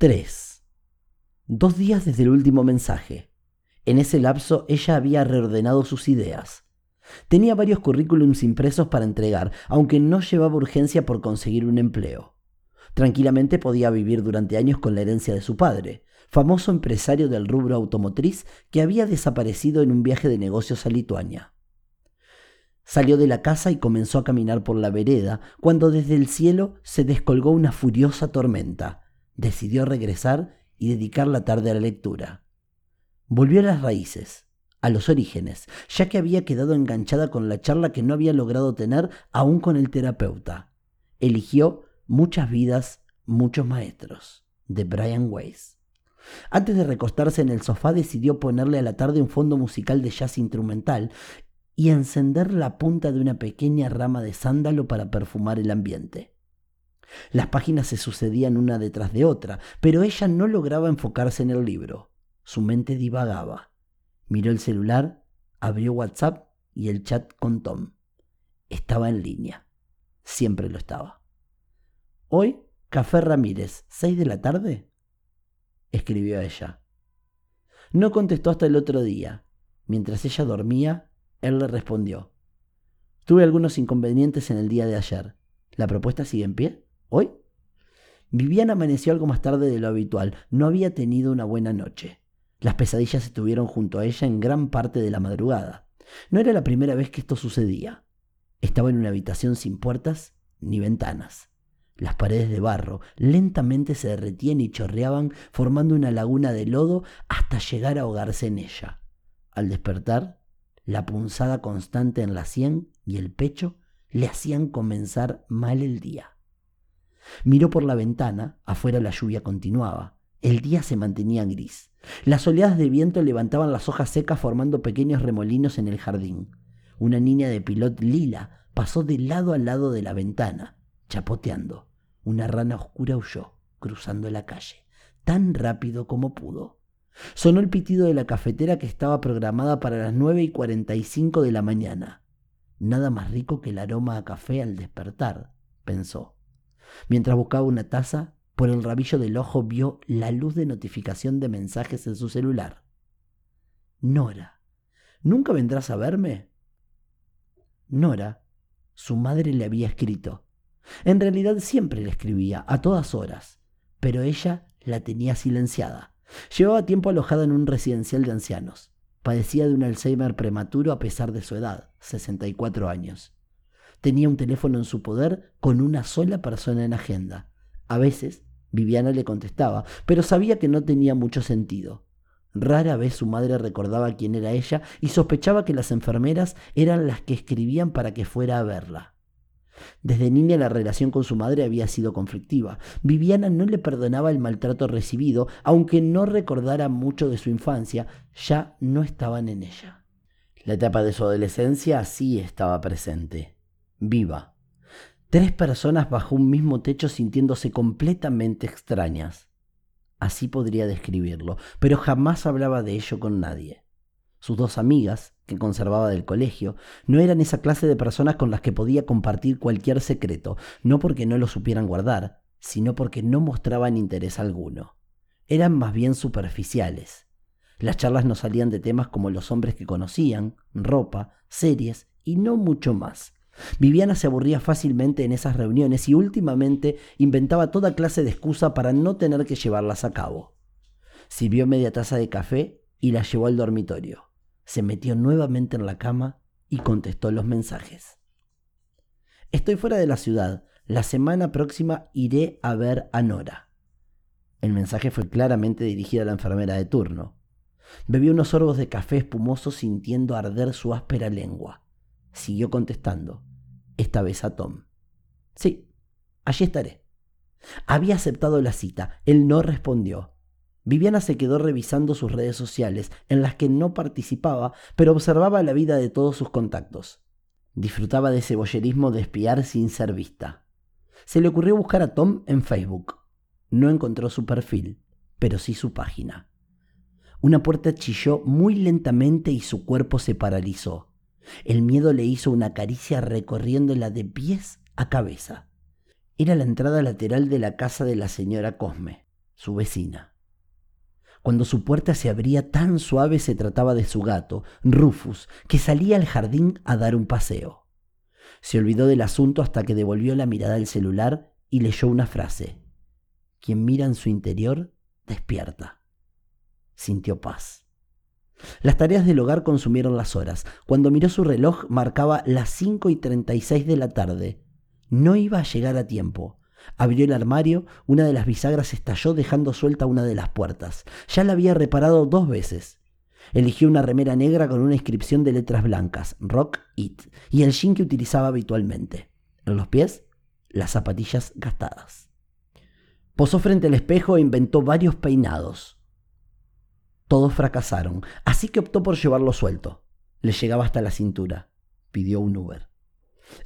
3. Dos días desde el último mensaje. En ese lapso ella había reordenado sus ideas. Tenía varios currículums impresos para entregar, aunque no llevaba urgencia por conseguir un empleo. Tranquilamente podía vivir durante años con la herencia de su padre, famoso empresario del rubro automotriz que había desaparecido en un viaje de negocios a Lituania. Salió de la casa y comenzó a caminar por la vereda, cuando desde el cielo se descolgó una furiosa tormenta decidió regresar y dedicar la tarde a la lectura. Volvió a las raíces, a los orígenes, ya que había quedado enganchada con la charla que no había logrado tener aún con el terapeuta. Eligió Muchas vidas, muchos maestros, de Brian Weiss. Antes de recostarse en el sofá decidió ponerle a la tarde un fondo musical de jazz instrumental y encender la punta de una pequeña rama de sándalo para perfumar el ambiente. Las páginas se sucedían una detrás de otra, pero ella no lograba enfocarse en el libro. Su mente divagaba. Miró el celular, abrió WhatsApp y el chat con Tom. Estaba en línea. Siempre lo estaba. Hoy, Café Ramírez, ¿seis de la tarde? escribió ella. No contestó hasta el otro día. Mientras ella dormía, él le respondió. Tuve algunos inconvenientes en el día de ayer. ¿La propuesta sigue en pie? ¿Hoy? Viviana amaneció algo más tarde de lo habitual. No había tenido una buena noche. Las pesadillas estuvieron junto a ella en gran parte de la madrugada. No era la primera vez que esto sucedía. Estaba en una habitación sin puertas ni ventanas. Las paredes de barro lentamente se derretían y chorreaban formando una laguna de lodo hasta llegar a ahogarse en ella. Al despertar, la punzada constante en la sien y el pecho le hacían comenzar mal el día. Miró por la ventana, afuera la lluvia continuaba. El día se mantenía gris. Las oleadas de viento levantaban las hojas secas formando pequeños remolinos en el jardín. Una niña de pilot lila pasó de lado a lado de la ventana, chapoteando. Una rana oscura huyó, cruzando la calle, tan rápido como pudo. Sonó el pitido de la cafetera que estaba programada para las nueve y cuarenta y cinco de la mañana. Nada más rico que el aroma a café al despertar, pensó. Mientras buscaba una taza, por el rabillo del ojo vio la luz de notificación de mensajes en su celular. Nora, ¿nunca vendrás a verme? Nora, su madre le había escrito. En realidad siempre le escribía, a todas horas, pero ella la tenía silenciada. Llevaba tiempo alojada en un residencial de ancianos. Padecía de un Alzheimer prematuro a pesar de su edad, 64 años. Tenía un teléfono en su poder con una sola persona en agenda. A veces Viviana le contestaba, pero sabía que no tenía mucho sentido. Rara vez su madre recordaba quién era ella y sospechaba que las enfermeras eran las que escribían para que fuera a verla. Desde niña la relación con su madre había sido conflictiva. Viviana no le perdonaba el maltrato recibido, aunque no recordara mucho de su infancia, ya no estaban en ella. La etapa de su adolescencia sí estaba presente viva. Tres personas bajo un mismo techo sintiéndose completamente extrañas. Así podría describirlo, pero jamás hablaba de ello con nadie. Sus dos amigas, que conservaba del colegio, no eran esa clase de personas con las que podía compartir cualquier secreto, no porque no lo supieran guardar, sino porque no mostraban interés alguno. Eran más bien superficiales. Las charlas no salían de temas como los hombres que conocían, ropa, series y no mucho más. Viviana se aburría fácilmente en esas reuniones y últimamente inventaba toda clase de excusa para no tener que llevarlas a cabo. Sirvió media taza de café y la llevó al dormitorio. Se metió nuevamente en la cama y contestó los mensajes. Estoy fuera de la ciudad. La semana próxima iré a ver a Nora. El mensaje fue claramente dirigido a la enfermera de turno. Bebió unos sorbos de café espumoso sintiendo arder su áspera lengua. Siguió contestando esta vez a Tom. Sí, allí estaré. Había aceptado la cita, él no respondió. Viviana se quedó revisando sus redes sociales, en las que no participaba, pero observaba la vida de todos sus contactos. Disfrutaba de ese boyerismo de espiar sin ser vista. Se le ocurrió buscar a Tom en Facebook. No encontró su perfil, pero sí su página. Una puerta chilló muy lentamente y su cuerpo se paralizó. El miedo le hizo una caricia recorriéndola de pies a cabeza. Era la entrada lateral de la casa de la señora Cosme. su vecina. Cuando su puerta se abría tan suave se trataba de su gato, Rufus, que salía al jardín a dar un paseo. Se olvidó del asunto hasta que devolvió la mirada al celular y leyó una frase. Quien mira en su interior, despierta. Sintió paz. Las tareas del hogar consumieron las horas. Cuando miró su reloj marcaba las cinco y treinta y seis de la tarde. No iba a llegar a tiempo. Abrió el armario, una de las bisagras estalló dejando suelta una de las puertas. Ya la había reparado dos veces. Eligió una remera negra con una inscripción de letras blancas, Rock It, y el jean que utilizaba habitualmente. En los pies, las zapatillas gastadas. Posó frente al espejo e inventó varios peinados. Todos fracasaron, así que optó por llevarlo suelto. Le llegaba hasta la cintura. Pidió un Uber.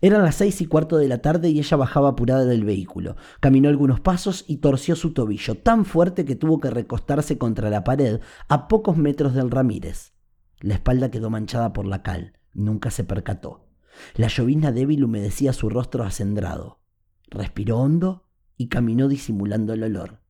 Eran las seis y cuarto de la tarde y ella bajaba apurada del vehículo. Caminó algunos pasos y torció su tobillo, tan fuerte que tuvo que recostarse contra la pared a pocos metros del Ramírez. La espalda quedó manchada por la cal. Nunca se percató. La llovizna débil humedecía su rostro acendrado. Respiró hondo y caminó disimulando el olor.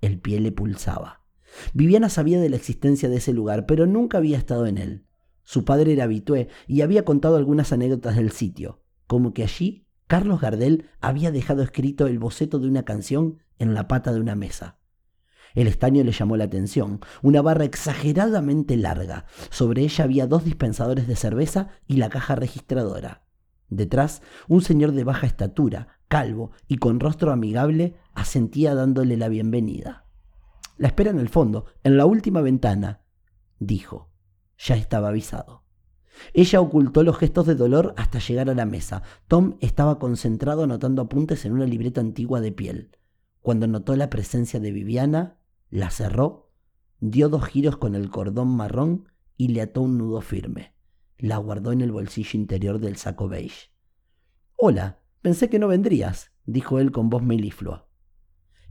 El pie le pulsaba. Viviana sabía de la existencia de ese lugar, pero nunca había estado en él. Su padre era habitué y había contado algunas anécdotas del sitio como que allí Carlos Gardel había dejado escrito el boceto de una canción en la pata de una mesa. El estaño le llamó la atención, una barra exageradamente larga. Sobre ella había dos dispensadores de cerveza y la caja registradora. Detrás, un señor de baja estatura, calvo y con rostro amigable, asentía dándole la bienvenida. La espera en el fondo, en la última ventana, dijo. Ya estaba avisado. Ella ocultó los gestos de dolor hasta llegar a la mesa. Tom estaba concentrado anotando apuntes en una libreta antigua de piel. Cuando notó la presencia de Viviana, la cerró, dio dos giros con el cordón marrón y le ató un nudo firme. La guardó en el bolsillo interior del saco beige. Hola, pensé que no vendrías, dijo él con voz meliflua.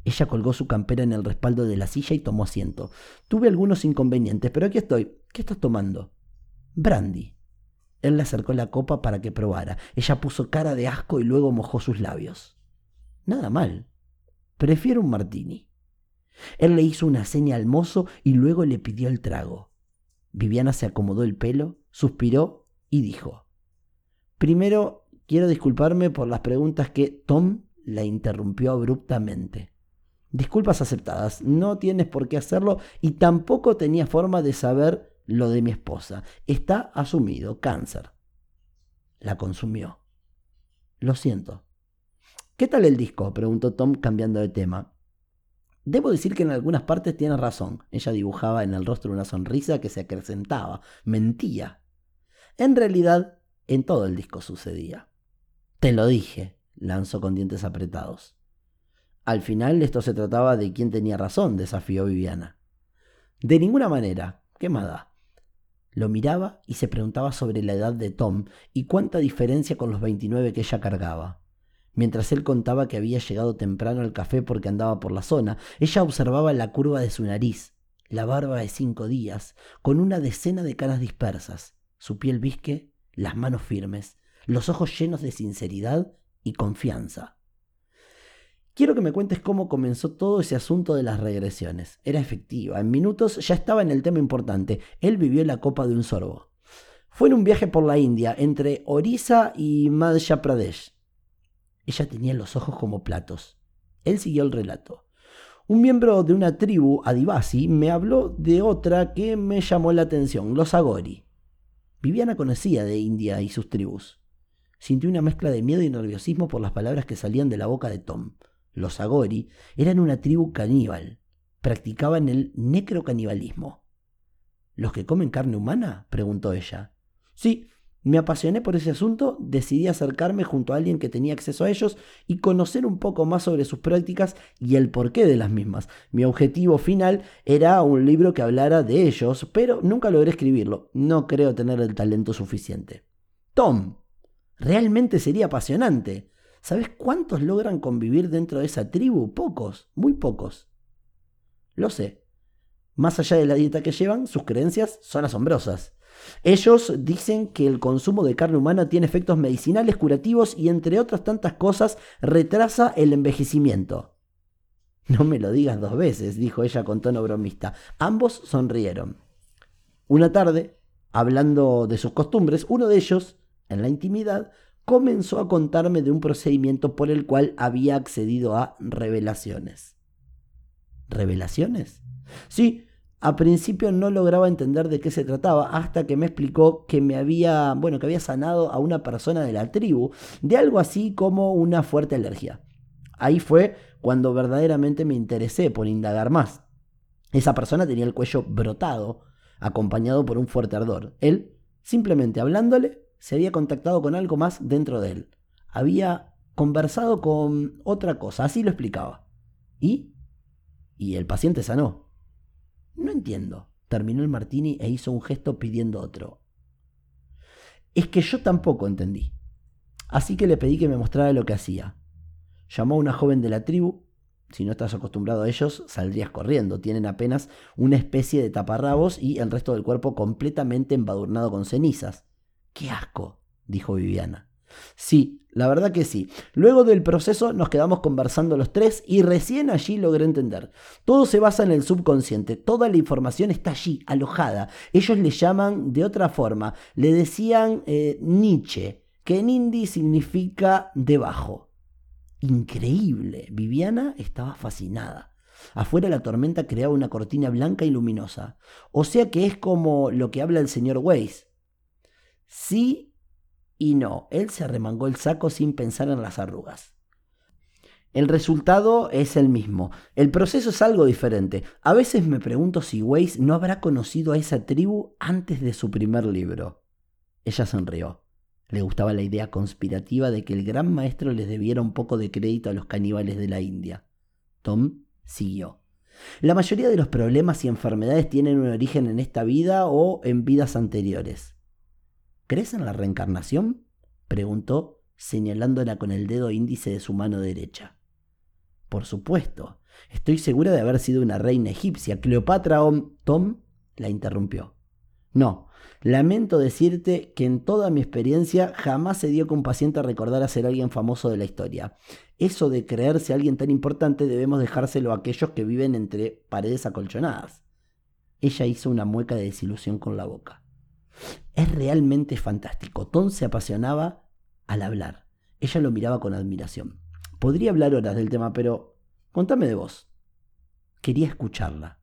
Ella colgó su campera en el respaldo de la silla y tomó asiento. Tuve algunos inconvenientes, pero aquí estoy. ¿Qué estás tomando? Brandy. Él le acercó la copa para que probara. Ella puso cara de asco y luego mojó sus labios. Nada mal. Prefiero un martini. Él le hizo una seña al mozo y luego le pidió el trago. Viviana se acomodó el pelo, suspiró y dijo, Primero quiero disculparme por las preguntas que Tom la interrumpió abruptamente. Disculpas aceptadas, no tienes por qué hacerlo y tampoco tenía forma de saber lo de mi esposa. Está asumido, cáncer. La consumió. Lo siento. ¿Qué tal el disco? preguntó Tom cambiando de tema. Debo decir que en algunas partes tiene razón. Ella dibujaba en el rostro una sonrisa que se acrecentaba. Mentía. En realidad, en todo el disco sucedía. Te lo dije, lanzó con dientes apretados. Al final esto se trataba de quién tenía razón, desafió Viviana. De ninguna manera. ¿Qué más da? Lo miraba y se preguntaba sobre la edad de Tom y cuánta diferencia con los 29 que ella cargaba. Mientras él contaba que había llegado temprano al café porque andaba por la zona, ella observaba la curva de su nariz, la barba de cinco días, con una decena de caras dispersas, su piel visque, las manos firmes, los ojos llenos de sinceridad y confianza. Quiero que me cuentes cómo comenzó todo ese asunto de las regresiones. Era efectiva. En minutos ya estaba en el tema importante. Él vivió la copa de un sorbo. Fue en un viaje por la India, entre Orissa y Madhya Pradesh. Ella tenía los ojos como platos. Él siguió el relato. Un miembro de una tribu, Adivasi, me habló de otra que me llamó la atención, los Agori. Viviana conocía de India y sus tribus. Sintió una mezcla de miedo y nerviosismo por las palabras que salían de la boca de Tom. Los Agori eran una tribu caníbal. Practicaban el necrocanibalismo. ¿Los que comen carne humana? preguntó ella. Sí, me apasioné por ese asunto, decidí acercarme junto a alguien que tenía acceso a ellos y conocer un poco más sobre sus prácticas y el porqué de las mismas. Mi objetivo final era un libro que hablara de ellos, pero nunca logré escribirlo. No creo tener el talento suficiente. Tom, realmente sería apasionante. ¿Sabes cuántos logran convivir dentro de esa tribu? Pocos, muy pocos. Lo sé. Más allá de la dieta que llevan, sus creencias son asombrosas. Ellos dicen que el consumo de carne humana tiene efectos medicinales, curativos y entre otras tantas cosas retrasa el envejecimiento. No me lo digas dos veces, dijo ella con tono bromista. Ambos sonrieron. Una tarde, hablando de sus costumbres, uno de ellos, en la intimidad, comenzó a contarme de un procedimiento por el cual había accedido a revelaciones. ¿Revelaciones? Sí, a principio no lograba entender de qué se trataba hasta que me explicó que me había, bueno, que había sanado a una persona de la tribu de algo así como una fuerte alergia. Ahí fue cuando verdaderamente me interesé por indagar más. Esa persona tenía el cuello brotado, acompañado por un fuerte ardor. Él, simplemente hablándole, se había contactado con algo más dentro de él. Había conversado con otra cosa, así lo explicaba. ¿Y? Y el paciente sanó. No entiendo. Terminó el martini e hizo un gesto pidiendo otro. Es que yo tampoco entendí. Así que le pedí que me mostrara lo que hacía. Llamó a una joven de la tribu. Si no estás acostumbrado a ellos, saldrías corriendo. Tienen apenas una especie de taparrabos y el resto del cuerpo completamente embadurnado con cenizas. ¡Qué asco! dijo Viviana. Sí, la verdad que sí. Luego del proceso nos quedamos conversando los tres y recién allí logré entender. Todo se basa en el subconsciente, toda la información está allí, alojada. Ellos le llaman de otra forma, le decían eh, Nietzsche, que en hindi significa debajo. Increíble. Viviana estaba fascinada. Afuera la tormenta creaba una cortina blanca y luminosa. O sea que es como lo que habla el señor Weiss. Sí y no, él se arremangó el saco sin pensar en las arrugas. El resultado es el mismo. El proceso es algo diferente. A veces me pregunto si Weiss no habrá conocido a esa tribu antes de su primer libro. Ella sonrió. Le gustaba la idea conspirativa de que el gran maestro les debiera un poco de crédito a los caníbales de la India. Tom siguió. La mayoría de los problemas y enfermedades tienen un origen en esta vida o en vidas anteriores. ¿Crees en la reencarnación? preguntó, señalándola con el dedo índice de su mano derecha. Por supuesto. Estoy segura de haber sido una reina egipcia. Cleopatra o Tom la interrumpió. No, lamento decirte que en toda mi experiencia jamás se dio que un paciente recordara ser alguien famoso de la historia. Eso de creerse alguien tan importante debemos dejárselo a aquellos que viven entre paredes acolchonadas. Ella hizo una mueca de desilusión con la boca. Es realmente fantástico. Tom se apasionaba al hablar. Ella lo miraba con admiración. Podría hablar horas del tema, pero contame de vos. Quería escucharla.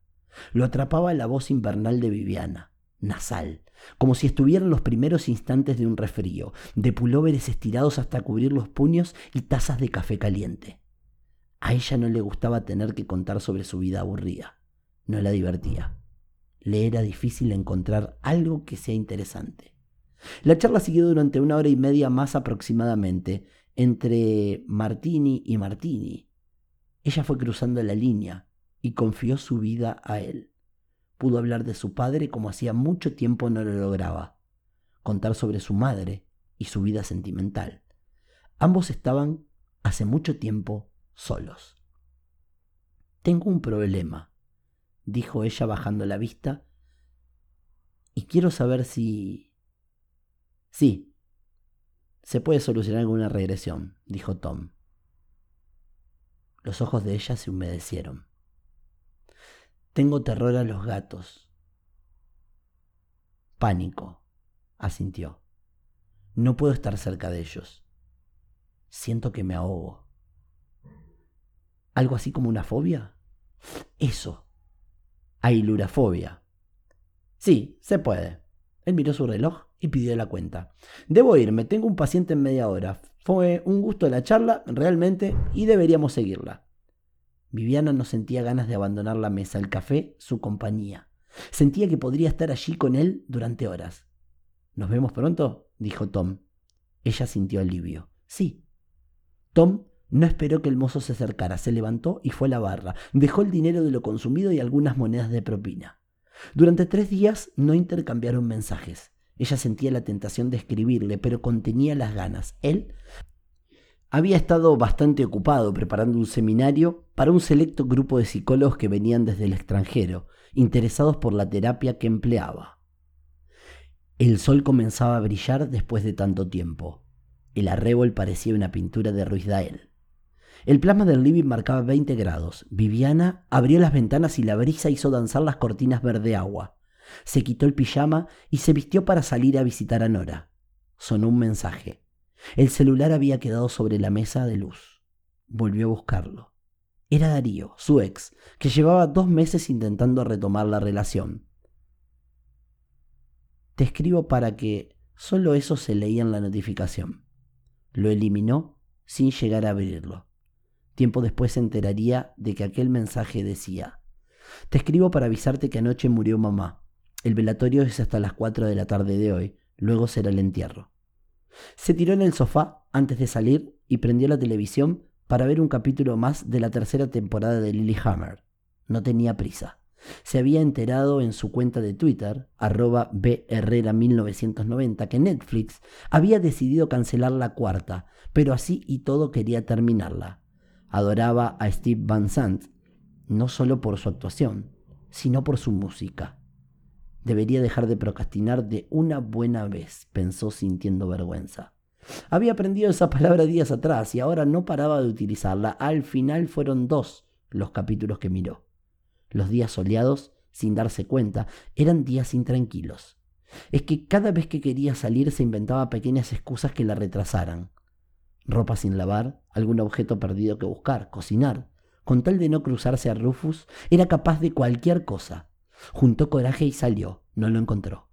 Lo atrapaba la voz invernal de Viviana, nasal, como si estuvieran los primeros instantes de un resfrío, de pulóveres estirados hasta cubrir los puños y tazas de café caliente. A ella no le gustaba tener que contar sobre su vida aburrida. No la divertía le era difícil encontrar algo que sea interesante. La charla siguió durante una hora y media más aproximadamente, entre Martini y Martini. Ella fue cruzando la línea y confió su vida a él. Pudo hablar de su padre como hacía mucho tiempo no lo lograba, contar sobre su madre y su vida sentimental. Ambos estaban hace mucho tiempo solos. Tengo un problema, dijo ella bajando la vista, y quiero saber si... Sí, se puede solucionar con una regresión, dijo Tom. Los ojos de ella se humedecieron. Tengo terror a los gatos. Pánico, asintió. No puedo estar cerca de ellos. Siento que me ahogo. ¿Algo así como una fobia? Eso, ailurafobia. Sí, se puede. Él miró su reloj y pidió la cuenta. Debo irme, tengo un paciente en media hora. Fue un gusto la charla, realmente, y deberíamos seguirla. Viviana no sentía ganas de abandonar la mesa, el café, su compañía. Sentía que podría estar allí con él durante horas. ¿Nos vemos pronto? dijo Tom. Ella sintió alivio. Sí. Tom no esperó que el mozo se acercara, se levantó y fue a la barra. Dejó el dinero de lo consumido y algunas monedas de propina. Durante tres días no intercambiaron mensajes. Ella sentía la tentación de escribirle, pero contenía las ganas. Él había estado bastante ocupado preparando un seminario para un selecto grupo de psicólogos que venían desde el extranjero, interesados por la terapia que empleaba. El sol comenzaba a brillar después de tanto tiempo. El arrebol parecía una pintura de Ruiz Dael. El plasma del living marcaba 20 grados. Viviana abrió las ventanas y la brisa hizo danzar las cortinas verde agua. Se quitó el pijama y se vistió para salir a visitar a Nora. Sonó un mensaje. El celular había quedado sobre la mesa de luz. Volvió a buscarlo. Era Darío, su ex, que llevaba dos meses intentando retomar la relación. Te escribo para que solo eso se leía en la notificación. Lo eliminó sin llegar a abrirlo. Tiempo después se enteraría de que aquel mensaje decía, Te escribo para avisarte que anoche murió mamá. El velatorio es hasta las 4 de la tarde de hoy, luego será el entierro. Se tiró en el sofá antes de salir y prendió la televisión para ver un capítulo más de la tercera temporada de Lilyhammer. No tenía prisa. Se había enterado en su cuenta de Twitter, arroba bherrera1990, que Netflix había decidido cancelar la cuarta, pero así y todo quería terminarla. Adoraba a Steve Van Sant, no solo por su actuación, sino por su música. Debería dejar de procrastinar de una buena vez, pensó sintiendo vergüenza. Había aprendido esa palabra días atrás y ahora no paraba de utilizarla. Al final fueron dos los capítulos que miró. Los días soleados, sin darse cuenta, eran días intranquilos. Es que cada vez que quería salir se inventaba pequeñas excusas que la retrasaran. Ropa sin lavar, algún objeto perdido que buscar, cocinar. Con tal de no cruzarse a Rufus, era capaz de cualquier cosa. Juntó coraje y salió. No lo encontró.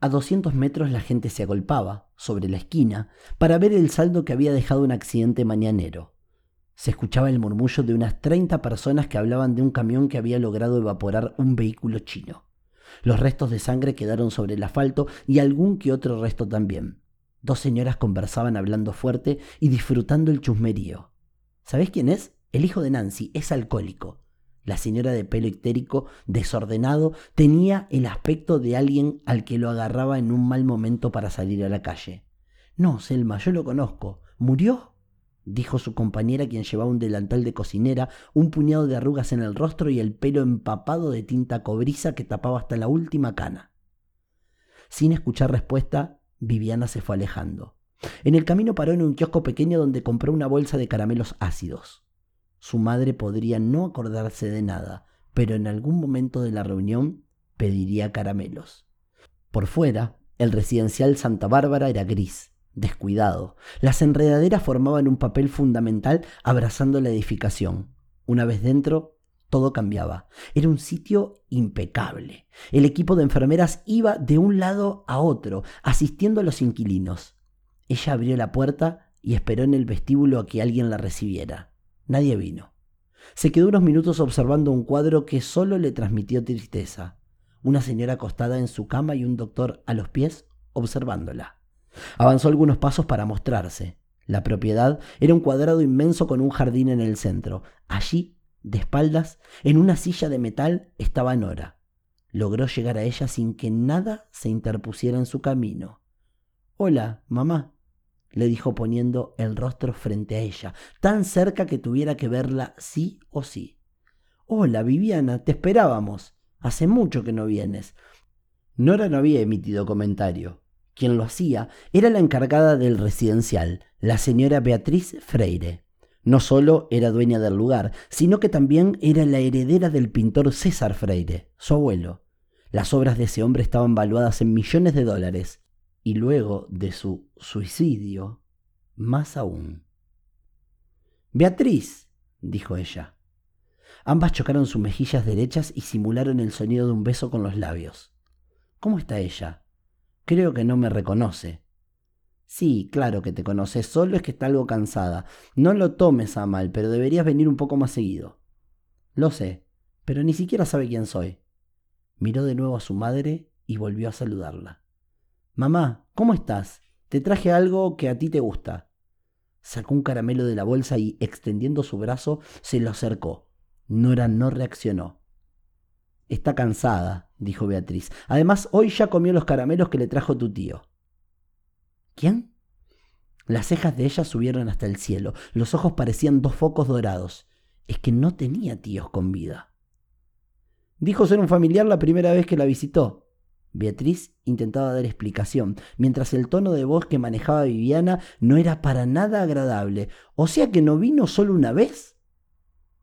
A 200 metros la gente se agolpaba, sobre la esquina, para ver el saldo que había dejado un accidente mañanero. Se escuchaba el murmullo de unas 30 personas que hablaban de un camión que había logrado evaporar un vehículo chino. Los restos de sangre quedaron sobre el asfalto y algún que otro resto también. Dos señoras conversaban hablando fuerte y disfrutando el chusmerío. ¿Sabés quién es? El hijo de Nancy es alcohólico. La señora de pelo ictérico, desordenado, tenía el aspecto de alguien al que lo agarraba en un mal momento para salir a la calle. No, Selma, yo lo conozco. ¿Murió? dijo su compañera quien llevaba un delantal de cocinera, un puñado de arrugas en el rostro y el pelo empapado de tinta cobriza que tapaba hasta la última cana. Sin escuchar respuesta, Viviana se fue alejando. En el camino paró en un kiosco pequeño donde compró una bolsa de caramelos ácidos. Su madre podría no acordarse de nada, pero en algún momento de la reunión pediría caramelos. Por fuera, el residencial Santa Bárbara era gris, descuidado. Las enredaderas formaban un papel fundamental abrazando la edificación. Una vez dentro, todo cambiaba. Era un sitio impecable. El equipo de enfermeras iba de un lado a otro, asistiendo a los inquilinos. Ella abrió la puerta y esperó en el vestíbulo a que alguien la recibiera. Nadie vino. Se quedó unos minutos observando un cuadro que solo le transmitió tristeza. Una señora acostada en su cama y un doctor a los pies observándola. Avanzó algunos pasos para mostrarse. La propiedad era un cuadrado inmenso con un jardín en el centro. Allí, de espaldas, en una silla de metal, estaba Nora. Logró llegar a ella sin que nada se interpusiera en su camino. Hola, mamá, le dijo poniendo el rostro frente a ella, tan cerca que tuviera que verla sí o sí. Hola, Viviana, te esperábamos. Hace mucho que no vienes. Nora no había emitido comentario. Quien lo hacía era la encargada del residencial, la señora Beatriz Freire. No solo era dueña del lugar, sino que también era la heredera del pintor César Freire, su abuelo. Las obras de ese hombre estaban valuadas en millones de dólares, y luego de su suicidio, más aún. Beatriz, dijo ella. Ambas chocaron sus mejillas derechas y simularon el sonido de un beso con los labios. ¿Cómo está ella? Creo que no me reconoce. Sí, claro que te conoce, solo es que está algo cansada. No lo tomes a mal, pero deberías venir un poco más seguido. Lo sé, pero ni siquiera sabe quién soy. Miró de nuevo a su madre y volvió a saludarla. Mamá, ¿cómo estás? Te traje algo que a ti te gusta. Sacó un caramelo de la bolsa y, extendiendo su brazo, se lo acercó. Nora no reaccionó. Está cansada, dijo Beatriz. Además, hoy ya comió los caramelos que le trajo tu tío. ¿Quién? Las cejas de ella subieron hasta el cielo. Los ojos parecían dos focos dorados. Es que no tenía tíos con vida. Dijo ser un familiar la primera vez que la visitó. Beatriz intentaba dar explicación, mientras el tono de voz que manejaba Viviana no era para nada agradable. O sea que no vino solo una vez.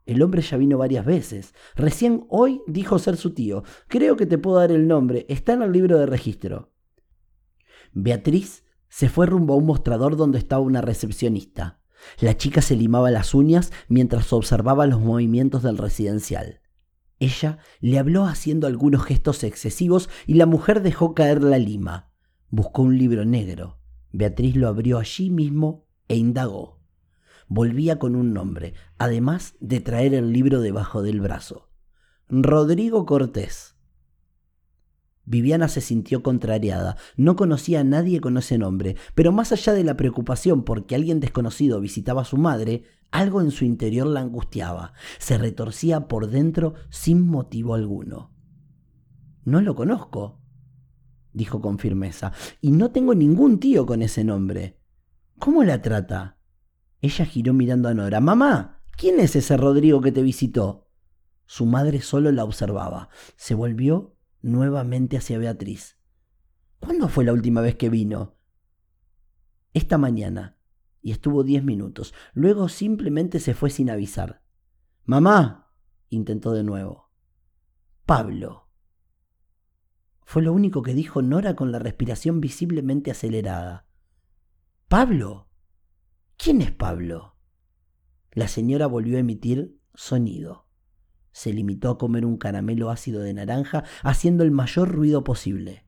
El hombre ya vino varias veces. Recién hoy dijo ser su tío. Creo que te puedo dar el nombre. Está en el libro de registro. Beatriz se fue rumbo a un mostrador donde estaba una recepcionista. La chica se limaba las uñas mientras observaba los movimientos del residencial. Ella le habló haciendo algunos gestos excesivos y la mujer dejó caer la lima. Buscó un libro negro. Beatriz lo abrió allí mismo e indagó. Volvía con un nombre, además de traer el libro debajo del brazo. Rodrigo Cortés. Viviana se sintió contrariada. No conocía a nadie con ese nombre, pero más allá de la preocupación porque alguien desconocido visitaba a su madre, algo en su interior la angustiaba. Se retorcía por dentro sin motivo alguno. No lo conozco, dijo con firmeza, y no tengo ningún tío con ese nombre. ¿Cómo la trata? Ella giró mirando a Nora. Mamá, ¿quién es ese Rodrigo que te visitó? Su madre solo la observaba. Se volvió nuevamente hacia Beatriz. ¿Cuándo fue la última vez que vino? Esta mañana, y estuvo diez minutos. Luego simplemente se fue sin avisar. Mamá, intentó de nuevo. Pablo. Fue lo único que dijo Nora con la respiración visiblemente acelerada. ¿Pablo? ¿Quién es Pablo? La señora volvió a emitir sonido se limitó a comer un caramelo ácido de naranja haciendo el mayor ruido posible.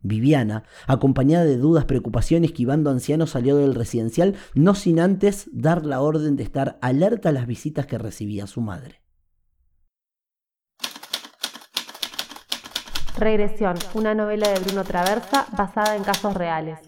Viviana, acompañada de dudas, preocupación, esquivando ancianos, salió del residencial, no sin antes dar la orden de estar alerta a las visitas que recibía su madre. Regresión, una novela de Bruno Traversa basada en casos reales.